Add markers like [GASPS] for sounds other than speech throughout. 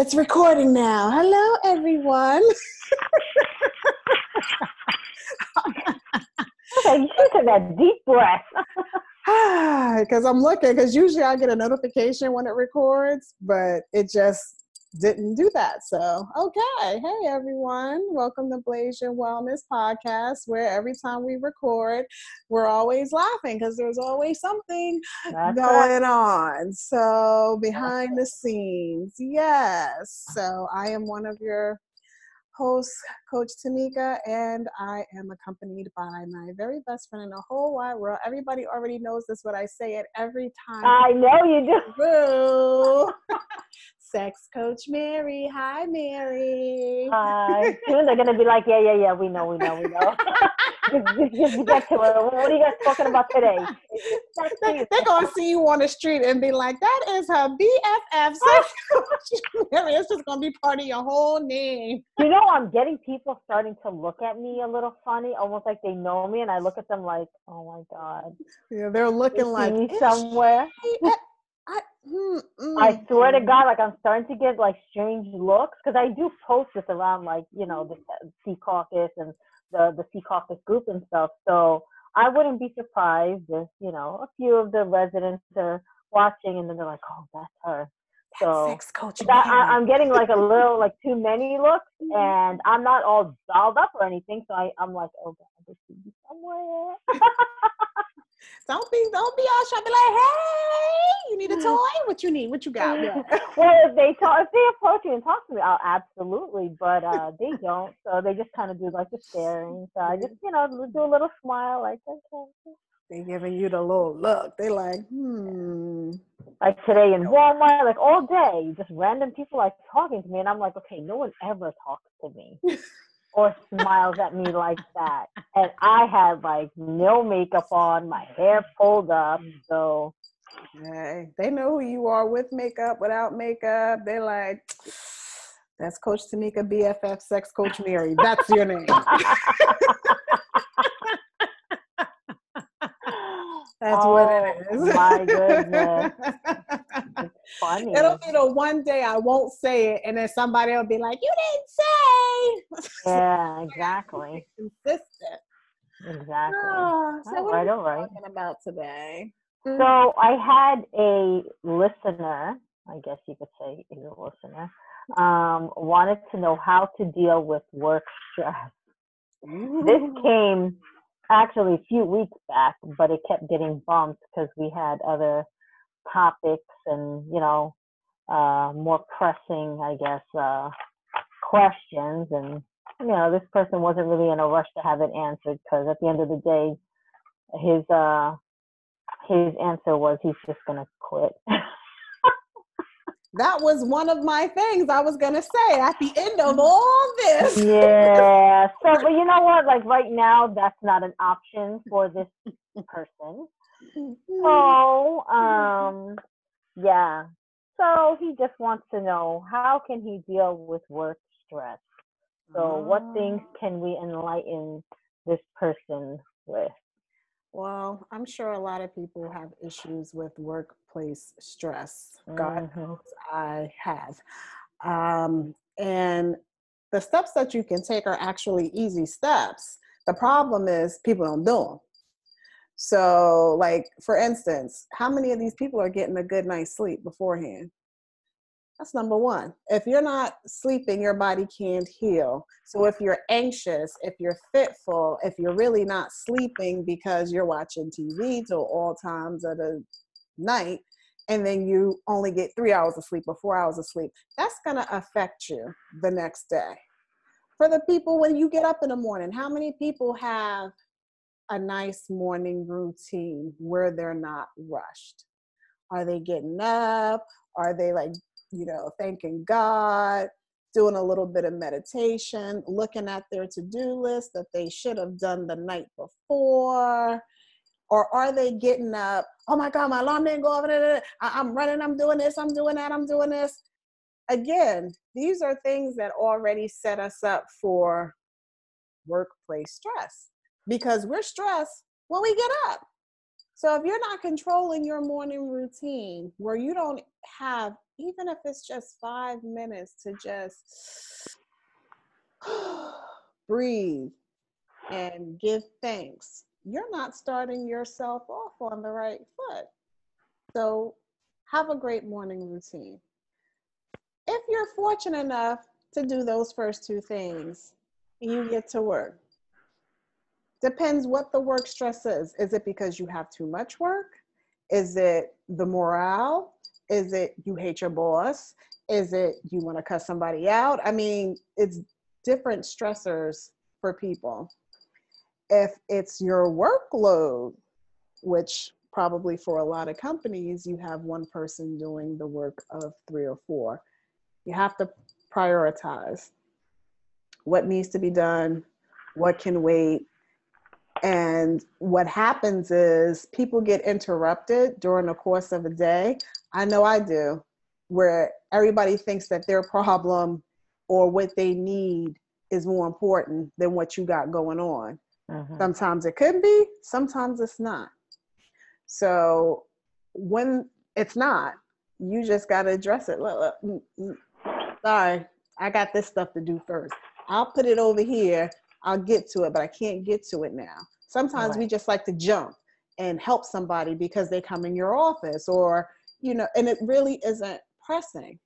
It's recording now. Hello, everyone. [LAUGHS] okay, you should take that deep breath. [SIGHS] Because I'm looking, because usually I get a notification when it records, but it just didn't do that. So, okay. Hey, everyone. Welcome to Blaze Your Wellness Podcast, where every time we record, we're always laughing because there's always something That's going on. So, behind the scenes, yes. So, I am one of your hosts, Coach Tamika, and I am accompanied by my very best friend in the whole wide world. Everybody already knows this, but I say it every time. I know you do. [LAUGHS] [LAUGHS] Sex Coach Mary. Hi, Mary. Uh, [LAUGHS] soon they're gonna be like, yeah, yeah, yeah. We know, we know, we know. [LAUGHS] [LAUGHS] just, just, just get to it. What are you guys talking about today? They, they're gonna see you on the street and be like, "That is her BFF." Sex Coach Mary. It's just gonna be part of your whole name. You know, I'm getting people starting to look at me a little funny, almost like they know me, and I look at them like, oh my god. Yeah, they're looking like me "Is somewhere. A- I, mm, I mm, swear to mm." God, like I'm starting to get like strange looks because I do post this around like you know the Secaucus and the the Secaucus group and stuff. So I wouldn't be surprised if you know a few of the residents are watching and then they're like, oh, that's her. So Sex that, I, I'm getting like a little like too many looks, [LAUGHS] and I'm not all dolled up or anything. So I I'm like, oh God, I see you somewhere. [LAUGHS] Don't be, don't be all shy. Be like, hey, you need a toy? What you need? What you got? Yeah. [LAUGHS] well, if they talk, if they approach me and talk to me, I'll absolutely. But uh, they don't, so they just kind of do like the staring. So I just, you know, do a little smile, like okay. They giving you the little look. They like, hmm. Like today in Walmart, like all day, just random people like talking to me, and I'm like, okay, no one ever talks to me [LAUGHS] or smiles at me like that. And I had like no makeup on, my hair pulled up, mm. so Hey, they know who you are with makeup, without makeup. They're like, that's Coach Tamika BFF Sex Coach Mary. That's your name. [LAUGHS] That's what it Oh, my goodness. [LAUGHS] it's funny. It'll be the one day I won't say it, and then somebody will be like, "You didn't say." [LAUGHS] Yeah, exactly. Consistent. Exactly. Oh, so All what are right, we all right. talking about today? So I had a listener, I guess you could say is a listener, um, wanted to know how to deal with work stress. This came actually a few weeks back, but it kept getting bumped because we had other topics and, you know, uh, more pressing, I guess, uh, questions. And, you know, this person wasn't really in a rush to have it answered because at the end of the day, his, uh, his answer was he's just gonna quit. that was one of my things I was gonna say at the end of all this. yeah. So, but you know what? Like right now, that's not an option for this person. So, um, [LAUGHS] yeah. So he just wants to know how can he deal with work stress. So, what things can we enlighten this person with? Well, I'm sure a lot of people have issues with workplace stress. God Mhm. knows I have. Um, and the steps that you can take are actually easy steps. The problem is people don't do them. So, like, for instance, how many of these people are getting a good night's sleep beforehand? That's number one. If you're not sleeping, your body can't heal. So if you're anxious, if you're fitful, if you're really not sleeping because you're watching TV till all times of the night, and then you only get three hours of sleep or four hours of sleep, that's gonna affect you the next day. For the people when you get up in the morning, how many people have a nice morning routine where they're not rushed? Are they getting up? Are they like you know, thanking God, doing a little bit of meditation, looking at their to do list that they should have done the night before? Or are they getting up? Oh my God, my alarm didn't go off. I'm running, I'm doing this, I'm doing that, I'm doing this. Again, these are things that already set us up for workplace stress because we're stressed when we get up. So if you're not controlling your morning routine where you don't have, even if it's just five minutes to just [SIGHS] breathe and give thanks, you're not starting yourself off on the right foot. So have a great morning routine. If you're fortunate enough to do those first two things, you get to work. Depends what the work stress is. Is it because you have too much work? Is it the morale? Is it you hate your boss? Is it you want to cut somebody out? I mean, it's different stressors for people. If it's your workload, which probably for a lot of companies, you have one person doing the work of three or four. You have to prioritize what needs to be done, what can wait. And what happens is people get interrupted during the course of a day. I know I do, where everybody thinks that their problem or what they need is more important than what you got going on. Mm-hmm. Sometimes it could be, sometimes it's not. So when it's not, you just got to address it. Look, look, mm, mm, sorry, I got this stuff to do first. I'll put it over here. I'll get to it, but I can't get to it now. Sometimes right. we just like to jump and help somebody because they come in your office or, you know, and it really isn't pressing.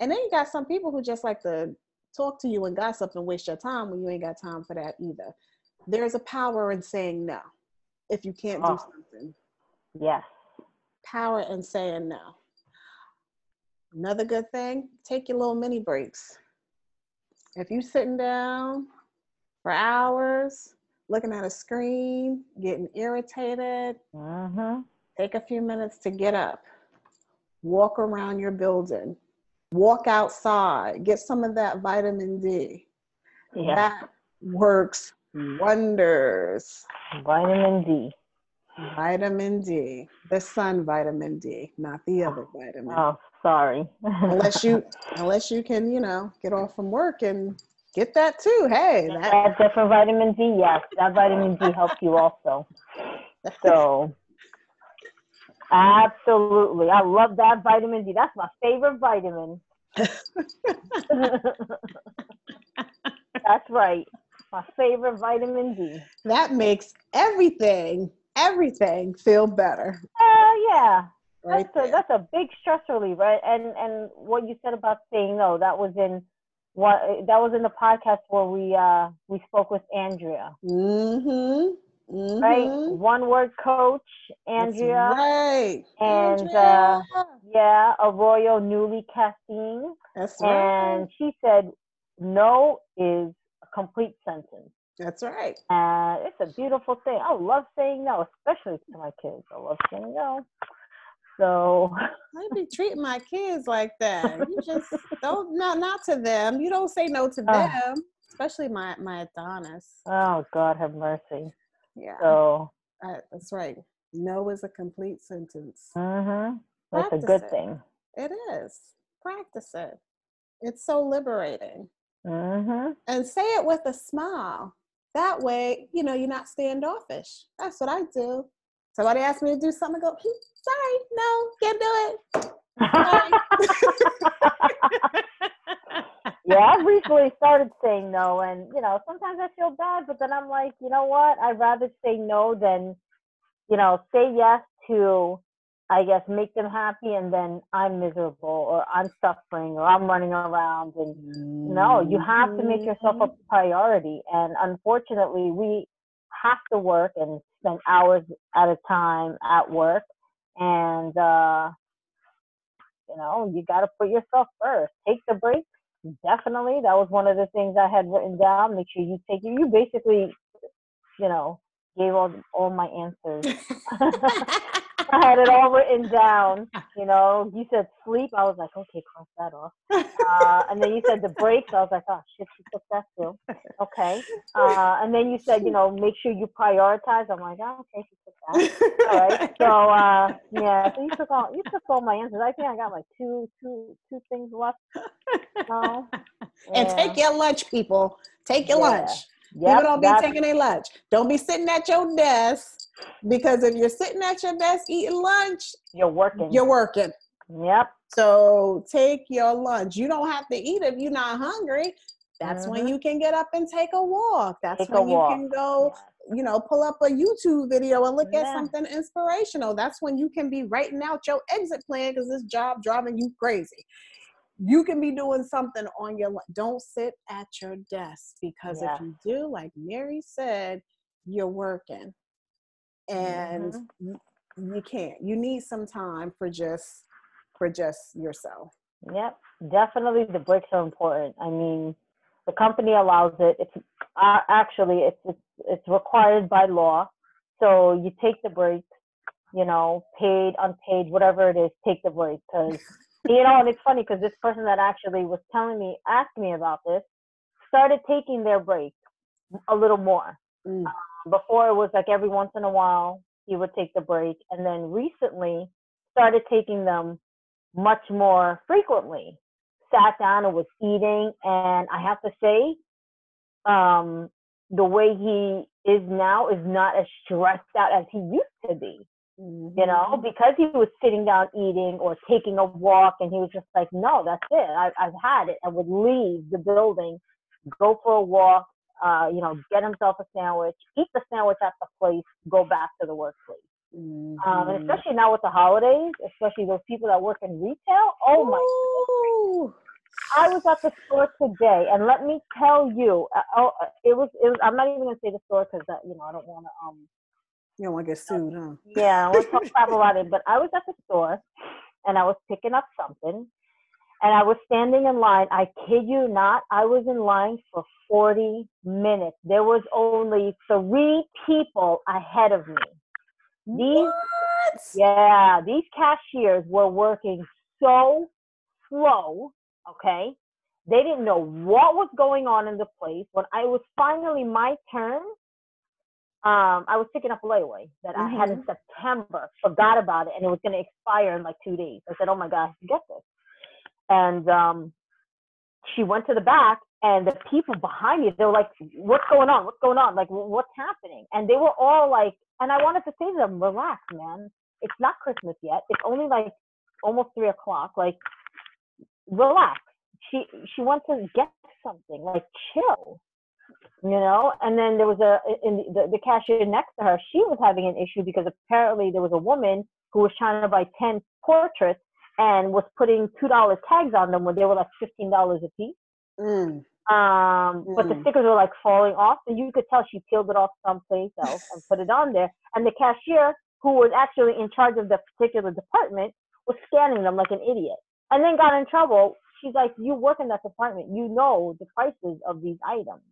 And then you got some people who just like to talk to you and gossip and waste your time when you ain't got time for that either. There's a power in saying no if you can't oh. do something. Yes. Power in saying no. Another good thing, take your little mini breaks. If you're sitting down for hours, looking at a screen, getting irritated, mm-hmm. take a few minutes to get up, walk around your building, walk outside, get some of that vitamin D. Yeah. That works wonders. Vitamin D. Vitamin D. The sun vitamin D, not the other vitamin. Oh, sorry. unless you [LAUGHS] unless you can, you know, get off from work and get that too. Hey, that, that different vitamin D, yes. That vitamin D helps you also. [LAUGHS] So absolutely. I love that vitamin D. That's my favorite vitamin. [LAUGHS] That's right my favorite vitamin D. That makes everything, everything feel better. Uh, yeah. Right that's a, that's a big stress relief, right? And and what you said about saying no, that was in what that was in the podcast where we uh we spoke with Andrea. Mm-hmm. Mm-hmm. Right, one word coach, Andrea. That's right. And Andrea. Uh, yeah, Arroyo Newly Caffeine. That's right. And she said, no is a complete sentence. That's right. And it's a beautiful thing. I love saying no, especially to my kids. I love saying no. So I be treating my kids like that. [LAUGHS] You just don't no not to them. You don't say no to them. Uh, especially my my Adonis. Oh God have mercy. Yeah. So uh, that's right. No is a complete sentence. Mm-hmm. That's Practice a good it. thing. It is. Practice it. It's so liberating. Mm-hmm. And say it with a smile. That way, you know, you're not standoffish. That's what I do. Somebody asked me to do something, I go, sorry, no, can't do it. [LAUGHS] yeah, I've recently started saying no, and you know, sometimes I feel bad, but then I'm like, you know what? I'd rather say no than, you know, say yes to I guess make them happy and then I'm miserable or I'm suffering or I'm running around and no, you have to make yourself a mm-hmm. priority and unfortunately we have to work and spend hours at a time at work and uh you know, you got to put yourself first. Take the break Definitely. That was one of the things I had written down. Make sure you take you basically, you know, gave all all my answers. [LAUGHS] [LAUGHS] I had it all written [LAUGHS] down. You know, you said sleep. I was like, okay, cross that off. Uh, and then you said the breaks. I was like, oh shit, she took that too. Okay. Uh, and then you said, you know, make sure you prioritize. I'm like, oh, okay, she took that. All right. So uh, yeah, so you took all you took all my answers. I think I got like two two two things left. Uh, and take your lunch, people. Take your yeah. lunch. Yep, people don't be taking their lunch. Don't be sitting at your desk Because if you're sitting at your desk eating lunch, you're working. You're working. Yep. So take your lunch. You don't have to eat if you're not hungry. That's mm-hmm. when you can get up and take a walk. That's take when you walk. can go, you know, pull up a YouTube video and look yeah. at something inspirational. That's when you can be writing out your exit plan because this job driving you crazy. You can be doing something on your don't sit at your desk because yeah. if you do, like Mary said, you're working. And mm-hmm. you, you can't. You need some time for just for just yourself. Yep, definitely the breaks are important. I mean, the company allows it. It's uh, actually it's, it's it's required by law. So you take the break, you know, paid, unpaid, whatever it is, take the break because you know. And it's funny because this person that actually was telling me, asked me about this, started taking their break a little more. Mm. Before it was like every once in a while he would take the break, and then recently started taking them much more frequently sat down and was eating. And I have to say, um, the way he is now is not as stressed out as he used to be. Mm-hmm. You know, mm-hmm. because he was sitting down eating or taking a walk, and he was just like, "No, that's it. I, I've had it." I would leave the building, go for a walk, uh, you know, get himself a sandwich, eat the sandwich at the place, go back to the workplace. Mm-hmm. Um, and mm-hmm. especially now with the holidays, especially those people that work in retail. Oh my! Ooh. I was at the store today, and let me tell you, uh, oh, uh, it was. It was. I'm not even gonna say the store because you know I don't want to. Um, you don't want to get sued, huh? Yeah, I want to talk about [LAUGHS] it. But I was at the store, and I was picking up something, and I was standing in line. I kid you not, I was in line for 40 minutes. There was only three people ahead of me. These, what? yeah, these cashiers were working so slow, okay? They didn't know what was going on in the place. When I was finally my turn, um, I was picking up a layaway that mm-hmm. I had in mm-hmm. September, forgot about it, and it was going to expire in like two days. I said, "Oh my gosh, get this!" And um, she went to the back, and the people behind me, they were like, "What's going on? What's going on? Like, what's happening?" And they were all like, and I wanted to say to them, relax, man. It's not Christmas yet. It's only like almost three o'clock. Like, relax. She she wants to get something. Like, chill. You know. And then there was a in the, the cashier next to her. She was having an issue because apparently there was a woman who was trying to buy ten portraits and was putting two dollar tags on them when they were like fifteen dollars a piece. Mm. Um, mm. but the mm. stickers were like falling off, and you could tell she peeled it off someplace else and put it on there. And the cashier, who was actually in charge of the particular department, was scanning them like an idiot, and then got in trouble. She's like, "You work in that department. You know the prices of these items.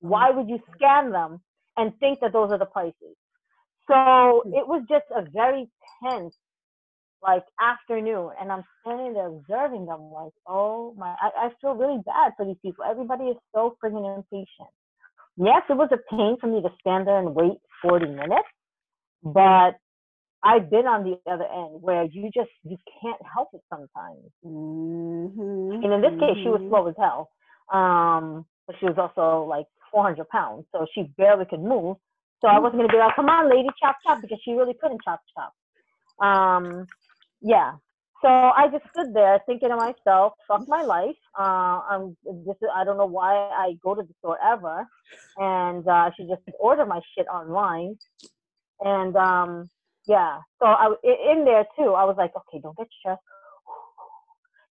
Why would you scan them and think that those are the prices?" So mm. it was just a very tense like afternoon and I'm standing there observing them like, oh my I, I feel really bad for these people. Everybody is so freaking impatient. Yes, it was a pain for me to stand there and wait 40 minutes, but I've been on the other end where you just you can't help it sometimes. Mm-hmm. And in this case, she was mm-hmm. slow as hell, um, but she was also like 400 pounds, so she barely could move. So I wasn't gonna be like, "Come on, lady, chop chop," because she really couldn't chop chop. Um, yeah. So I just stood there thinking to myself, fuck my life. Uh, I'm this is, I don't know why I go to the store ever. And uh, I should just order my shit online. And um, yeah, so I in there too. I was like, okay, don't get stressed.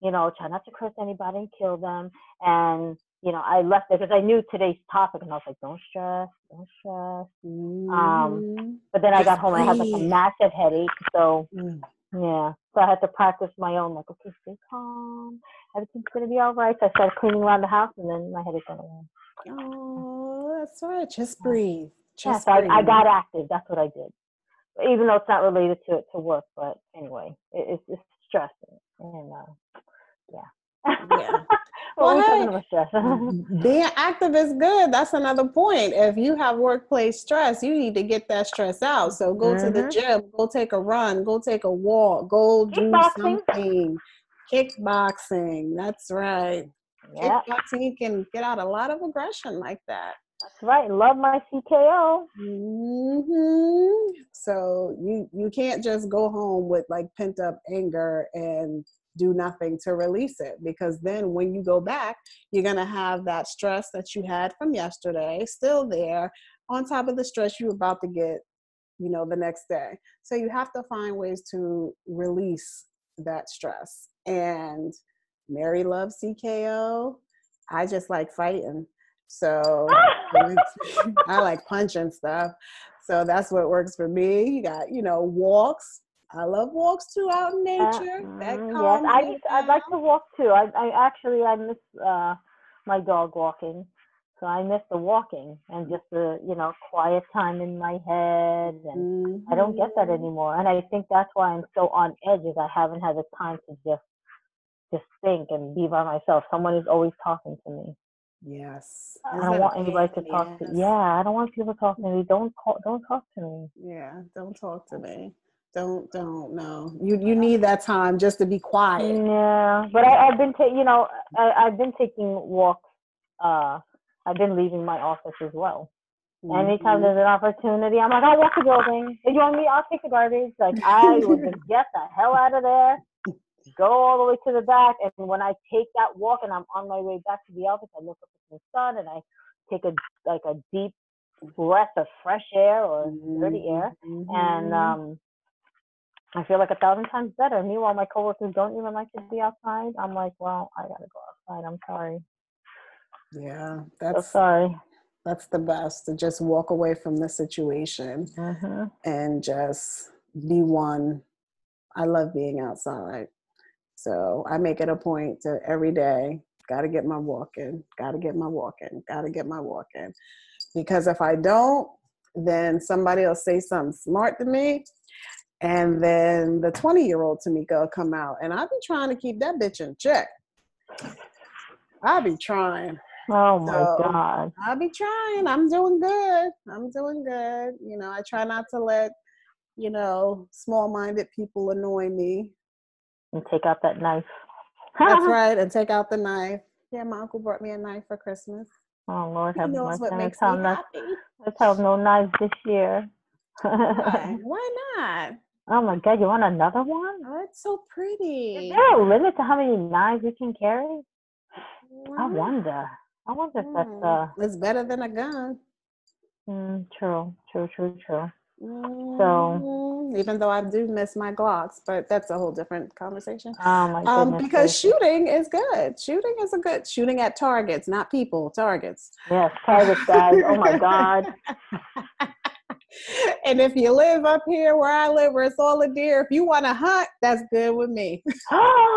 You know, try not to curse anybody and kill them. And you know, I left it because I knew today's topic, and I was like, don't stress, don't stress. Mm. Um, but then I got home and I had like a massive headache. So. Mm yeah. So I had to practice my own, like, okay, stay calm. Everything's gonna be all right. So I started cleaning around the house, and then my headache went away. Oh, that's right. Just breathe. Just yeah, so I, I, got active. That's what I did. Even though it's not related to it to work, but anyway, it, it's, it's stressing, and uh, yeah. yeah. [LAUGHS] [LAUGHS] well, hey, [LAUGHS] being active is good. That's another point. If you have workplace stress, you need to get that stress out. So go mm-hmm. to the mm-hmm. gym, go take a run, go take a walk, go do something. Kickboxing. That's right. Yep. Kickboxing, can get out a lot of aggression like that. That's right. Love my CKO. Mm-hmm. So you you can't just go home with like pent up anger and do nothing to release it because then when you go back, you're gonna have that stress that you had from yesterday still there on top of the stress you're about to get, you know, the next day. So you have to find ways to release that stress. And Mary loves CKO. I just like fighting. So [LAUGHS] I like punching stuff. So that's what works for me. You got, you know, walks. I love walks too out in uh, nature. Uh, that yes, I I'd like to walk too. I I actually I miss uh my dog walking. So I miss the walking and just the, you know, quiet time in my head and mm-hmm. I don't get that mm-hmm. anymore. And I think that's why I'm so on edge is I haven't had the time to just just think and be by myself. Someone is always talking to me. Yes. I don't want anybody to talk to. Yeah, I don't want people talking to me. Don't call, don't talk to me. Yeah, don't talk to me. Don't don't no. You you need that time just to be quiet. Yeah, but I, have been taking you know I, I've been taking walks. Uh, I've been leaving my office as well. Mm-hmm. Anytime there's an opportunity, I'm like, I'll walk the building. If you want me, I'll take the garbage. Like I would just [LAUGHS] get the hell out of there go all the way to the back. And when I take that walk and I'm on my way back to the office, I look up at the sun and I take a like a deep breath of fresh air or dirty air, mm-hmm. and um, I feel like a thousand times better. Meanwhile, my coworkers don't even like to be outside. I'm like, well, I gotta go outside. I'm sorry. Yeah, that's so sorry. That's the best to just walk away from the situation mm-hmm. and just be one. I love being outside. So I make it a point to every day, got to get my walk in, got to get my walk in, got to get my walk in. Because if I don't, then somebody will say something smart to me. And then the 20 year old Tamika will come out. And I've been trying to keep that bitch in check. I'll be trying. Oh my so, God. I'll be trying. I'm doing good. I'm doing good. You know, I try not to let, you know, small minded people annoy me and take out that knife. That's [LAUGHS] right, and take out the knife. Yeah, my uncle brought me a knife for Christmas. Oh Lord, have mercy. What makes me happy. Let's have no knives this year. Why? [LAUGHS] Why not? Oh my God, you want another one? Oh, it's so pretty. Is there a limit to how many knives you can carry? I wonder. I wonder if that's hmm. uh. It's better than a gun. Mm, true, true, true, true. Mm, so even though I do miss my Glocks, but that's a whole different conversation. Oh my um, because shooting is good. Shooting is a good shooting at targets, not people, targets. Yes, targets, guys. oh my god. [LAUGHS] [LAUGHS] and if you live up here where I live, where it's all a deer, if you want to hunt, that's good with me. [LAUGHS] [GASPS]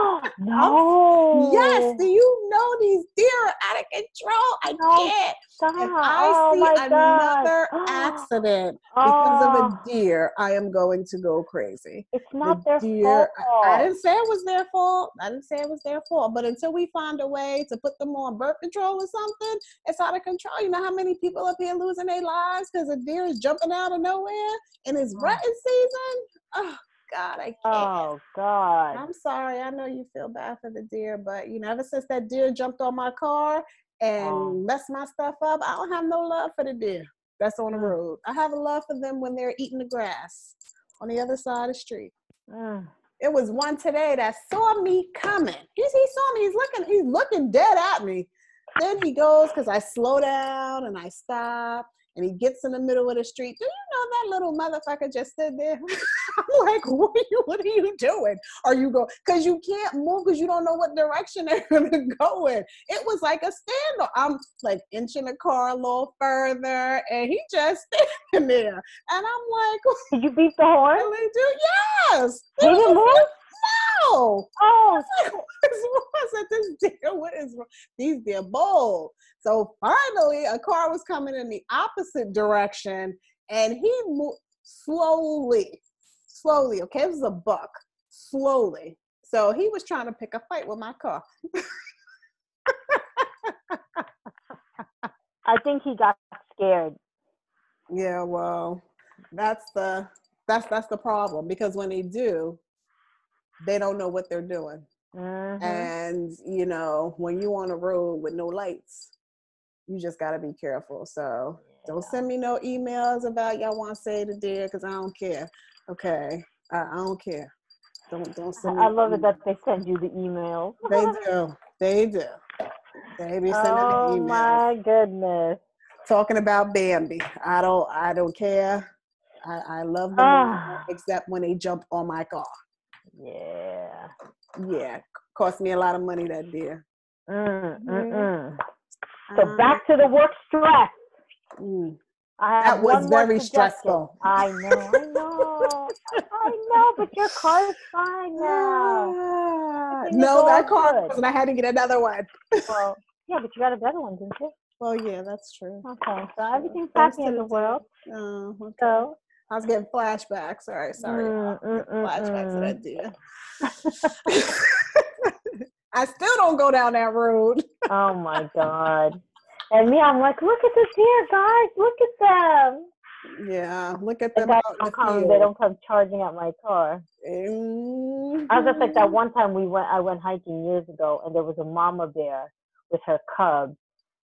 Oh, no. yes. Do you know these deer are out of control? I no. can't. Stop. If I oh see another [GASPS] accident because oh. of a oh. deer, I am going to go crazy. It's not the their deer, fault. I, I, didn't say it was their fault. I didn't say it was their fault. But until we find a way to put them on birth control or something, it's out of control. You know how many people up here losing their lives because a deer is jumping out of nowhere and it's rutting season? Oh God, I can't. Oh God. I'm sorry. I know you feel bad for the deer, but you know, ever since that deer jumped on my car, and oh. mess my stuff up. I don't have no love for the deer that's on the mm. road. I have a love for them when they're eating the grass on the other side of the street. Mm. It was one today that saw me coming. He, he saw me. He's looking. He's looking dead at me. Then he goes because I slow down and I stop and he gets in the middle of the street. Do you know that little motherfucker just stood there? [LAUGHS] I'm like, what are you what are you doing? Are you going? because you can't move because you don't know what direction [LAUGHS] they're gonna go in. It was like a standoff. I'm like inching the car a little further and he just [LAUGHS] standing there. And I'm like, Did you beat the horn? Really do? Yes. Did you move? No. Oh, oh [LAUGHS] I said, this deer, what is wrong? These deer bold. So finally, a car was coming in the opposite direction, and he moved slowly, slowly. Okay, it was a buck, slowly. So he was trying to pick a fight with my car. [LAUGHS] I think he got scared. Yeah, well, that's the that's that's the problem because when they do, they don't know what they're doing. Mm-hmm. And you know, when you on a road with no lights, you just got to be careful. So don't send me no emails about y'all want to say the deer because I don't care. Okay, I, I don't care. Don't don't send. I love it that they send you the email. they [LAUGHS] do. They do. They be sending oh the emails. my goodness. Talking about Bambi. I don't. I don't care. I, I love them Ah. except when they jump on my car. Yeah. Yeah, cost me a lot of money that deer. Mm, mm, mm. So Um, back to the work stress. mm. I That was very stressful. I know, I know, I know, but your car is fine now. Ah, no, that car wasn't. I had to get another one. Well, yeah, but you got a better one, didn't you? Well, yeah, that's true. Okay, so everything's happy in the world. Oh, okay. So, I was getting flashbacks. All right, sorry. Mm, mm, mm, flashbacks mm. that [LAUGHS] deer. I still don't go down that road. oh my god. And me, I'm like, look at this here, guys. Look at them. Yeah, look at them guys don't the come. They don't come charging at my car. Mhm. I was just like that one time we went. I went hiking years ago, and there was a mama bear with her cubs,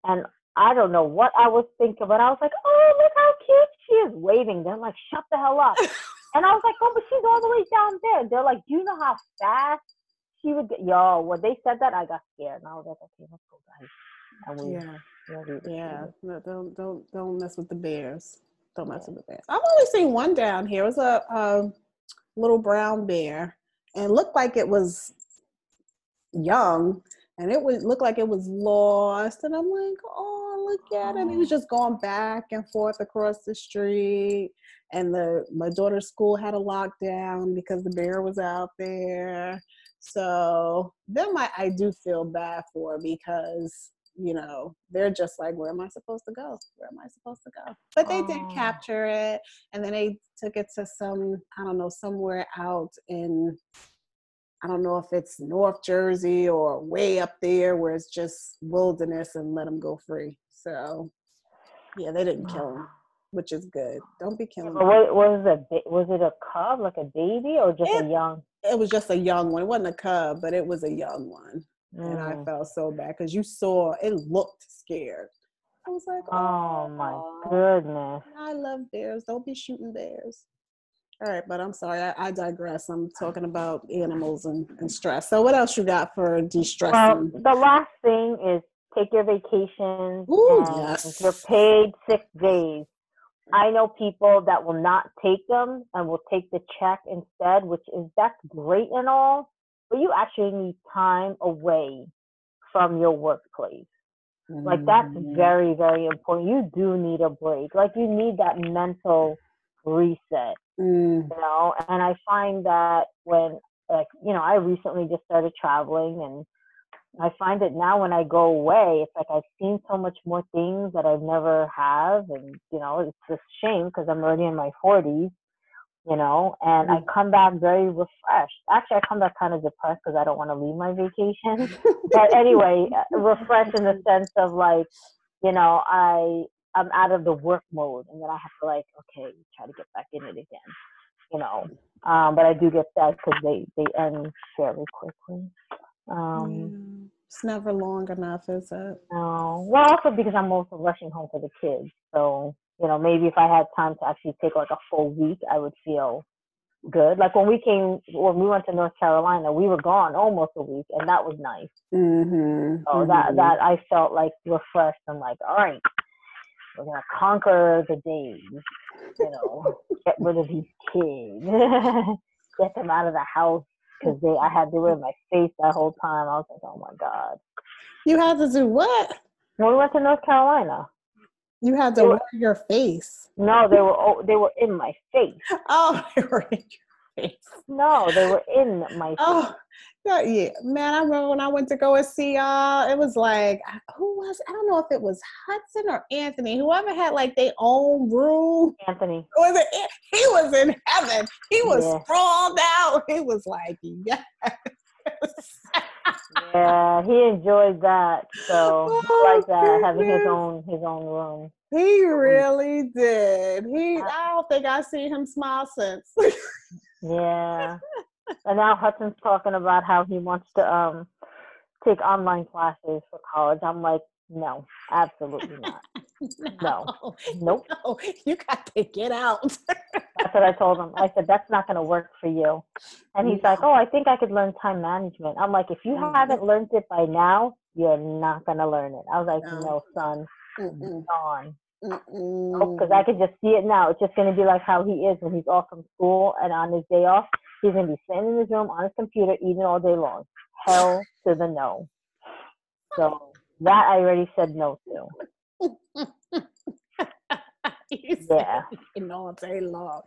and I don't know what I was thinking, but I was like, "Oh, look how cute she is!" Waving. They're like, "Shut the hell up!" [LAUGHS] and I was like, "Oh, but she's all the way down there." They're like, "Do you know how fast she would get?" Yo, when they said that, I got scared, and I was like, "Okay, let's go, guys." And we, Yeah, yeah, we, yeah. No, don't don't don't mess with the bears. Don't mess with the bears. I've only seen one down here. It was a, a little brown bear, and looked like it was young, and it would look like it was lost. And I'm like, oh, look at him. He was mm-hmm. just going back and forth across the street. And the my daughter's school had a lockdown because the bear was out there. So them I, I do feel bad for because you know they're just like where am I supposed to go? Where am I supposed to go? But they did Oh. capture it, and then they took it to some I don't know somewhere out in I don't know if it's North Jersey or way up there where it's just wilderness and let them go free. So yeah, they didn't kill him, which is good. Don't be killing. What was it? a Was it a cub, like a baby, or just It- a young? It was just a young one. It wasn't a cub, but it was a young one. and I Mm. felt so bad because you saw it looked scared. I was like, Oh my goodness. I love bears. Don't be shooting bears. All right, but I'm sorry, I, I digress. I'm talking about animals and, and stress. So, what else you got for de-stressing? the last thing is take your vacations Ooh, and yes. your paid sick days. I know people that will not take them and will take the check instead, which is that's great and all, but you actually need time away from your workplace. Like that's Mhm. very, very important. You do need a break. Like you need that mental reset, Mm, you know. And I find that when, like, you know, I recently just started traveling, and I find that now when I go away, it's like I've seen so much more things that I've never have, and you know, it's a shame because I'm already in my 40s, you know, and I come back very refreshed. Actually, I come back kind of depressed because I don't want to leave my vacation [LAUGHS] but anyway, refreshed in the [LAUGHS] sense of like, you know, I I'm out of the work mode, and then I have to like, okay, try to get back in it again, you know. Um, but I do get sad because they they end fairly quickly. Um, yeah. It's never long enough, is it? no, well, also because I'm also rushing home for the kids, so you know, maybe if I had time to actually take like a full week, I would feel good. Like when we came, when we went to North Carolina, we were gone almost a week, and that was nice. Mm-hmm. So that that I felt like refreshed. I'm like, all right, we're gonna conquer the days. You know, get rid of these kids, [LAUGHS] get them out of the house because they I had were in my face that whole time. I was like, oh my god. You had to do what? When we went to North Carolina, You had to They were- wear your face. no, they were oh, they were in my face. Oh, [LAUGHS] they were in your face. No, they were in my [LAUGHS] oh, face. Oh, yeah, man! I remember when I went to go and see y'all. It was like, who was? I don't know if it was Hudson or Anthony. Whoever had like their own room. Anthony. Was it? He was in heaven. He was Yeah. sprawled out. He was like, yes. Yeah, he enjoyed that. So [LAUGHS] Oh, liked that oh, having his own his own room. he really did. He. I don't think I see him smile since. [LAUGHS] Yeah. and now Hudson's talking about how he wants to um take online classes for college. I'm like, No, absolutely not. [LAUGHS] No. Nope. No, you got to get out. That's what I told him. I said, that's not going to work for you. And he's like, oh, I think I could learn time management. I'm like, if you Mm. haven't learned it by now, you're not going to learn it. I was like, No. no, son, Mm-mm, gone. Because. I could just see it now. It's just going to be like how he is when he's off from school and on his day off. He's going to be sitting in his room on his computer eating all day long. Hell to the no. So that I already said no to. [LAUGHS] You Yeah. all day long.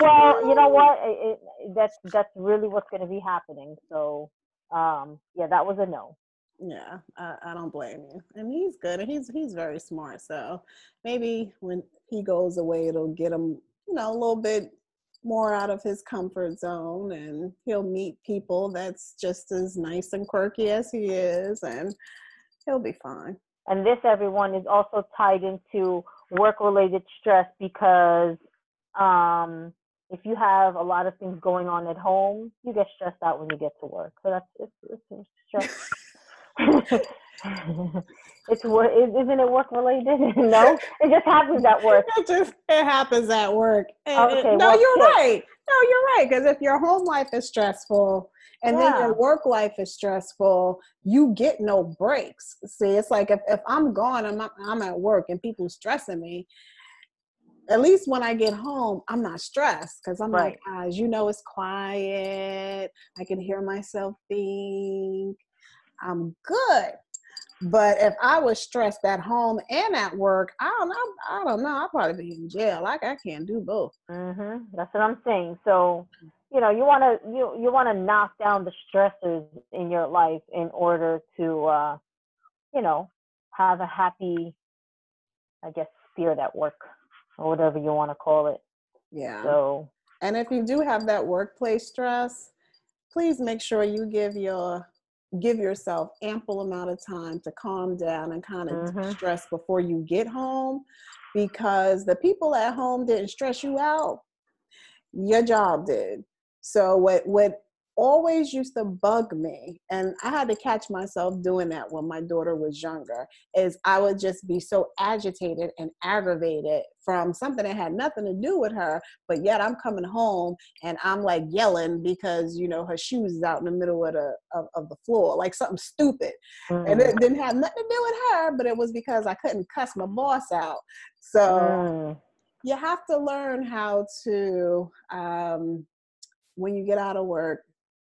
Well, you know what? It, it, that's that's really what's going to be happening. So, um, yeah, that was a no. Yeah, I, I don't blame you. And he's good, and he's he's very smart. So maybe when he goes away, it'll get him, you know, a little bit more out of his comfort zone, and he'll meet people that's just as nice and quirky as he is, and he'll be fine. And this, everyone, is also tied into work-related stress because um, if you have a lot of things going on at home, you get stressed out when you get to work. So that's it's, it's stress. [LAUGHS] [LAUGHS] it's work, isn't it work related? [LAUGHS] no, it just happens at work. It just it happens at work. And it- Okay, no, well, you're right. No, you're right. Because if your home life is stressful and then your work life is stressful, you get no breaks. See, it's like if, if I'm gone, I'm I'm at work and people stressing me. At least when I get home, I'm not stressed because I'm like, guys, ah, you know, it's quiet. I can hear myself think. I'm good. But if I was stressed at home and at work, I don't know. I don't know. I'd probably be in jail. Like I can't do both. hmm That's what I'm saying. So, you know, you want to you you want to knock down the stressors in your life in order to, uh, you know, have a happy, I guess, spirit at work or whatever you want to call it. Yeah. So, And if you do have that workplace stress, please make sure you give your give yourself ample amount of time to calm down and kind of Mhm. stress before you get home because the people at home didn't stress you out. Your job did. So what what always used to bug me and I had to catch myself doing that when my daughter was younger is I would just be so agitated and aggravated from something that had nothing to do with her but yet I'm coming home and I'm like yelling because you know her shoes is out in the middle of the of, of the floor, like something stupid, and mm, it didn't have nothing to do with her, but it was because I couldn't cuss my boss out. So mm, you have to learn how to um, when you get out of work,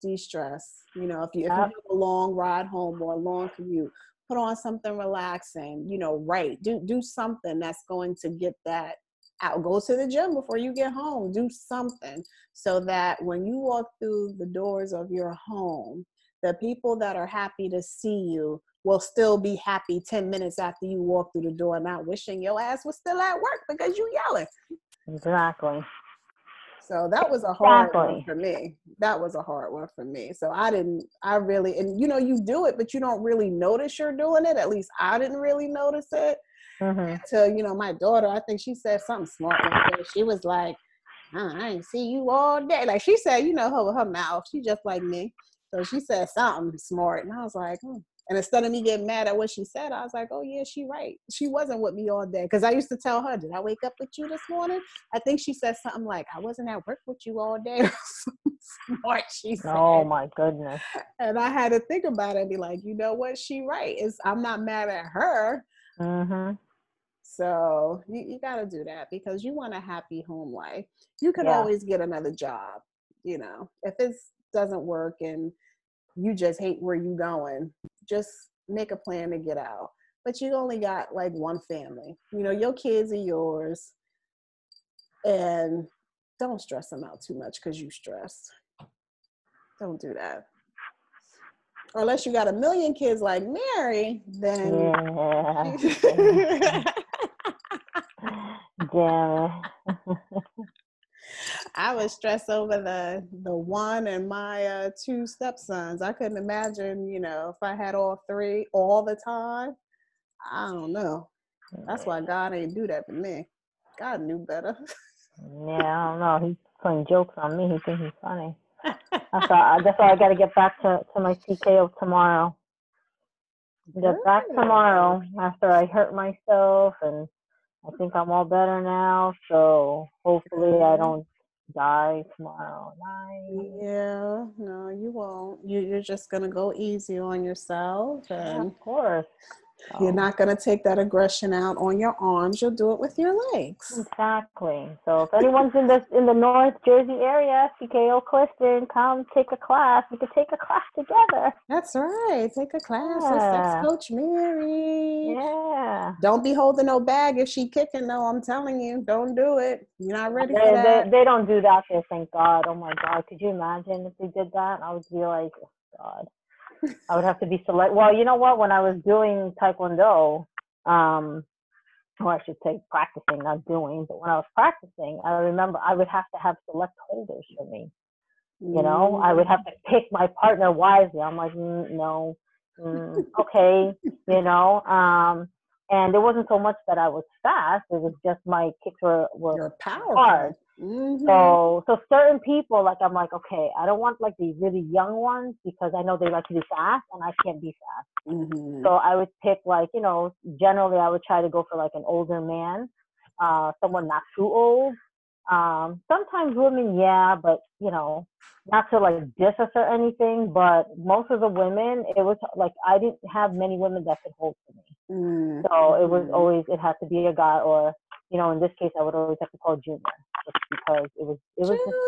de-stress. You know, if you if you have a long ride home or a long commute, put on something relaxing. You know, write, do do something that's going to get that out. Go to the gym before you get home. Do something so that when you walk through the doors of your home, the people that are happy to see you will still be happy 10 minutes after you walk through the door, not wishing your ass was still at work because you yelling. exactly. So that was a hard one for me. That was a hard one for me. So I didn't, I really, and you know, you do it, but you don't really notice you're doing it. At least I didn't really notice it hmm until, you know, my daughter, I think she said something smart day. She was like, "Uh, I ain't see you all day. Like she said, you know, her her mouth. She just like me. So she said something smart. And I was like, hmm. And instead of me getting mad at what she said, I was like, oh, yeah, she right. She wasn't with me all day. Because I used to tell her, did I wake up with you this morning? I think she said something like, I wasn't at work with you all day. [LAUGHS] smart, she said. Oh my goodness. And I had to think about it and be like, you know what? She right. It's, I'm not mad at her. hmm So you, you got to do that because you want a happy home life. You can Yeah. always get another job, you know, if it doesn't work and you just hate where you going, just make a plan to get out. But you only got like one family, you know, your kids are yours and don't stress them out too much because you stress. Don't do that. Unless you got a million kids like Mary, then Yeah. [LAUGHS] It. [LAUGHS] I was stressed over the the one and my uh, two stepsons. I couldn't imagine, you know, if I had all three all the time. I don't know. That's why God ain't do that to me. God knew better. Yeah, I don't know. He's playing jokes on me. He thinks he's funny. [LAUGHS] That's why. That's why I got to get back to to my TKO tomorrow. Get back tomorrow after I hurt myself and I think I'm all better now. So hopefully I don't die tomorrow night. Yeah, no, you won't. You you're just gonna go easy on yourself, Yeah, and of course. You're oh. not gonna take that aggression out on your arms. You'll do it with your legs. exactly. So if anyone's in the in the North Jersey area, CKO Clifton, come take a class. We could take a class together. That's right. Take a class with Yeah. Sex Coach Mary. Yeah. Don't be holding no bag if she kicking. No, I'm telling you, don't do it. You're not ready They, for that. they don't do that there, thank God. Oh my God. Could you imagine if they did that? I would be like, oh God. I would have to be select. Well, you know what? When I was doing Taekwondo, um, or I should say practicing, not doing, but when I was practicing, I remember I would have to have select holders for me. You know, I would have to pick my partner wisely. I'm like, mm, no, mm, okay, you know. Um, and it wasn't so much that I was fast; it was just my kicks were were You're powerful. hard. Mhm. So, so certain people, like I'm like, okay, I don't want like the really young ones because I know they like to be fast, and I can't be fast. Mhm. So I would pick like, you know, generally I would try to go for like an older man, uh, someone not too old. Um, sometimes women, yeah, but you know, not to like diss us or anything, but most of the women, it was like I didn't have many women that could hold for me. Mm, So it was mhm. always it had to be a guy, or you know, in this case, I would always have to call Junior, just because it was it was just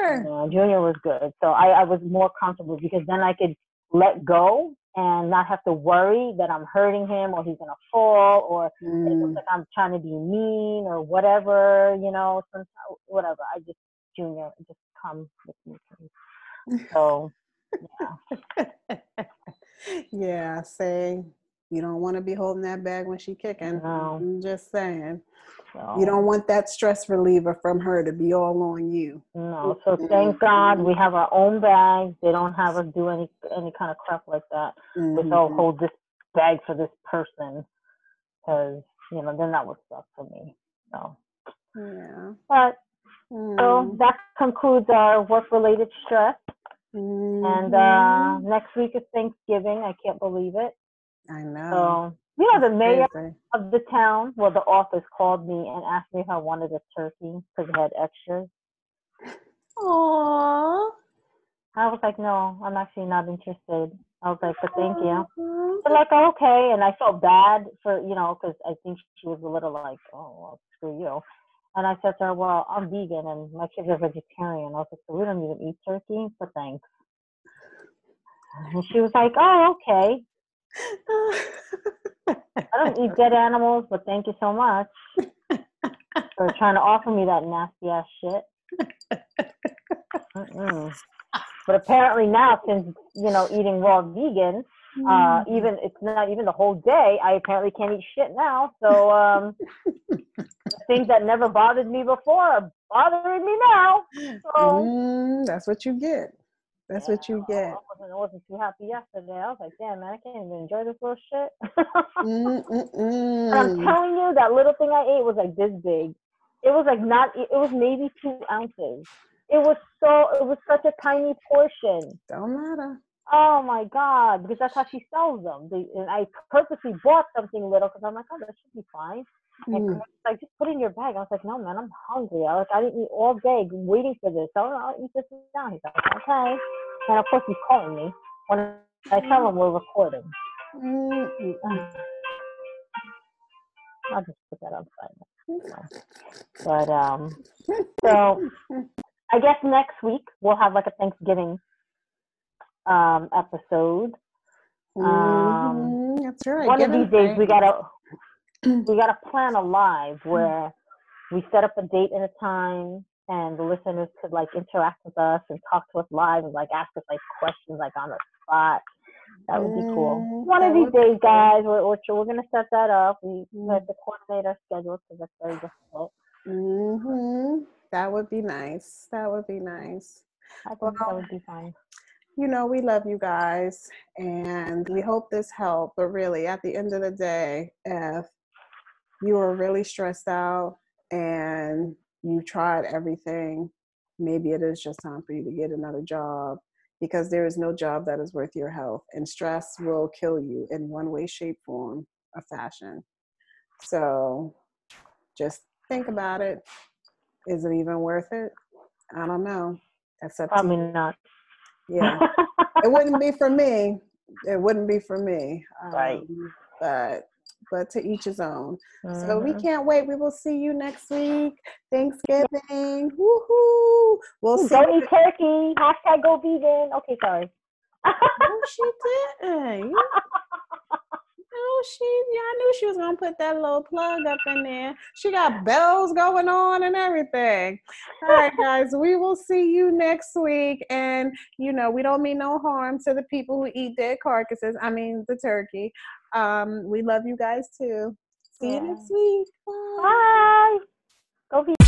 Junior. yeah, Junior was good. So I, I was more comfortable because then I could let go and not have to worry that I'm hurting him or he's gonna fall or it looks Mm, like I'm trying to be mean or whatever, you know, sometimes whatever. I just Junior just come with me. please. So yeah. [LAUGHS] yeah, say you don't want to be holding that bag when she kicking. No. I'm just saying. So You don't want that stress reliever from her to be all on you. no. So thank God we have our own bags. They don't have us do any any kind of crap like that. with oh Mhm. hold this bag for this person because you know then that would suck for me so Yeah. but so Mm, that concludes our work related stress and uh mhm. next week is thanksgiving i can't believe it I know. so you know the mayor crazy. of the town well the office called me and asked me if i wanted a turkey because it had extras Aww. i was like no i'm actually not interested i was like but thank you Aw. But like okay, and I felt bad for you know because I think she was a little like oh well screw you, and I said to her well I'm vegan and my kids are vegetarian. I was like so we don't even eat turkey, but thanks. And she was like oh okay, I don't eat dead animals, but thank you so much for trying to offer me that nasty ass shit. Mm-mm. But apparently now, since you know eating raw vegan, uh, even it's not even the whole day. I apparently can't eat shit now. So um, things that never bothered me before are bothering me now. So Mm, that's what you get. That's what you get. I wasn't, I wasn't too happy yesterday. I was like, damn man, I can't even enjoy this little shit. [LAUGHS] I'm telling you, that little thing I ate was like this big. It was like not. It was maybe two ounces. It was so. It was such a tiny portion. Don't matter. Oh my god! Because that's how she sells them. They, and I purposely bought something little because I'm like, oh, that should be fine. And Mm. Like, just put it in your bag. I was like, no, man, I'm hungry. I was like, I didn't eat all day waiting for this. So I'll eat this now. He's like, okay. And of course, he's calling me when I tell him we're recording. Mm, mm, mm. I'll just put that on silent. But um, so I guess next week we'll have like a Thanksgiving um episode. Um, Mhm, That's right. One Give of these days we gotta we gotta plan a live where we set up a date and a time and the listeners could like interact with us and talk to us live and like ask us like questions like on the spot. That would be cool. Mm, One of these days, guys, we're, we're, we're gonna set that up. We Mm. have to coordinate our schedules because that's very difficult. hmm That would be nice. That would be nice. I think Well, that would be fun. you know, we love you guys and we hope this helped. But really, at the end of the day, if you are really stressed out and you tried everything, maybe it is just time for you to get another job. because there is no job that is worth your health, and stress will kill you in one way, shape, form, or fashion. So just think about it. Is it even worth it? I don't know. That's up Probably not. Yeah, [LAUGHS] it wouldn't be for me. It wouldn't be for me. Right. Um, but but to each his own. So we Mhm. can't wait. We will see you next week. Thanksgiving. Woohoo! We'll see. Go eat turkey. Hashtag go vegan. Okay, sorry. No, [LAUGHS] she didn't. No, she. Yeah, I knew she was gonna put that little plug up in there. She got bells going on and everything. All right, guys. We will see you next week. And you know, we don't mean no harm to the people who eat dead carcasses. I mean, the turkey. Um, we love you guys too. See Yeah. you next week. Bye. Bye. Go vegan.